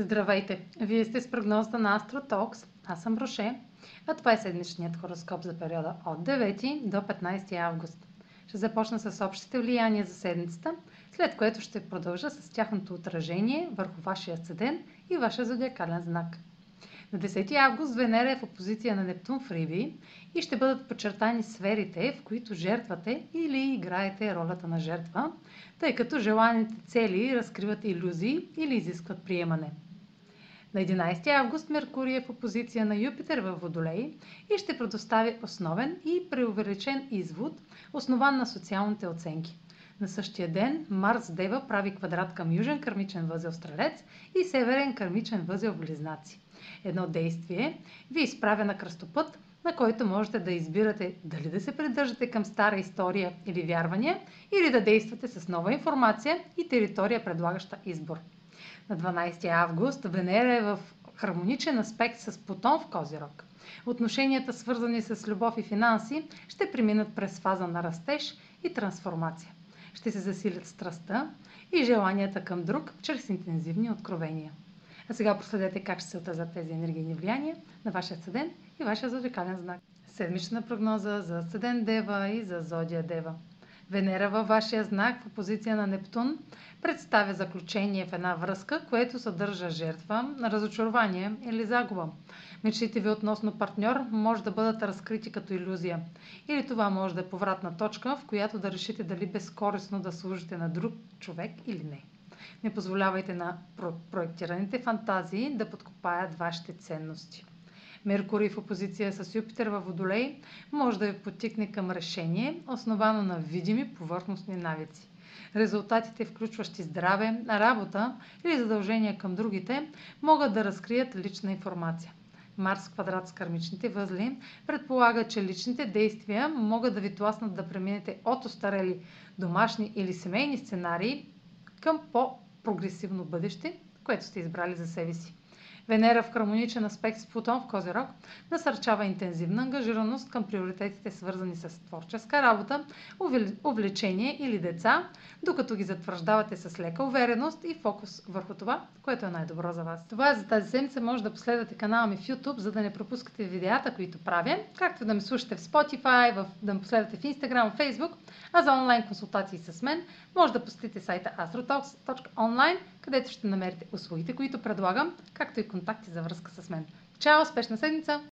Здравейте! Вие сте с прогнозата на AstroTalks. Аз съм Роше, а това е седмичният хороскоп за периода от 9 до 15 август. Ще започна с общите влияния за седмицата, след което ще продължа с тяхното отражение върху вашия седен и вашия зодиакален знак. На 10 август Венера е в опозиция на Нептун в Риби и ще бъдат подчертани сферите, в които жертвате или играете ролята на жертва, тъй като желаните цели разкриват иллюзии или изискват приемане. На 11 август Меркурий е в опозиция на Юпитер във Водолей и ще предостави основен и преувеличен извод, основан на социалните оценки. На същия ден Марс Дева прави квадрат към южен кърмичен възел Стрелец и северен кърмичен възел Близнаци. Едно действие ви изправя на кръстопът, на който можете да избирате дали да се придържате към стара история или вярвания, или да действате с нова информация и територия, предлагаща избор. На 12 август Венера е в хармоничен аспект с Плутон в Козирог. Отношенията, свързани с любов и финанси, ще преминат през фаза на растеж и трансформация. Ще се засилят страстта и желанията към друг чрез интензивни откровения. А сега проследете как ще се отразят тези енергийни влияния на вашия седен и вашия зодиакален знак. Седмична прогноза за седен Дева и за зодия Дева. Венера във вашия знак в опозиция на Нептун представя заключение в една връзка, което съдържа жертва, разочарование или загуба. Мечтите ви относно партньор може да бъдат разкрити като иллюзия. Или това може да е повратна точка, в която да решите дали безкорисно да служите на друг човек или не. Не позволявайте на проектираните фантазии да подкопаят вашите ценности. Меркурий в опозиция с Юпитер във Водолей може да ви потикне към решение, основано на видими повърхностни навици. Резултатите, включващи здраве, работа или задължения към другите, могат да разкрият лична информация. Марс квадрат с кармичните възли предполага, че личните действия могат да ви тласнат да преминете от остарели домашни или семейни сценарии към по-прогресивно бъдеще, което сте избрали за себе си. Венера в хармоничен аспект с Плутон в Козирог насърчава интензивна ангажираност към приоритетите свързани с творческа работа, увлечение или деца, докато ги затвърждавате с лека увереност и фокус върху това, което е най-добро за вас. Това е за тази седмица. Може да последвате канала ми в YouTube, за да не пропускате видеята, които правя, както да ме слушате в Spotify, в, да ме последвате в Instagram, в Facebook, а за онлайн консултации с мен може да посетите сайта astrotalks.online, където ще намерите услугите, които предлагам, както и контакти за връзка с мен. Чао! Успешна седмица!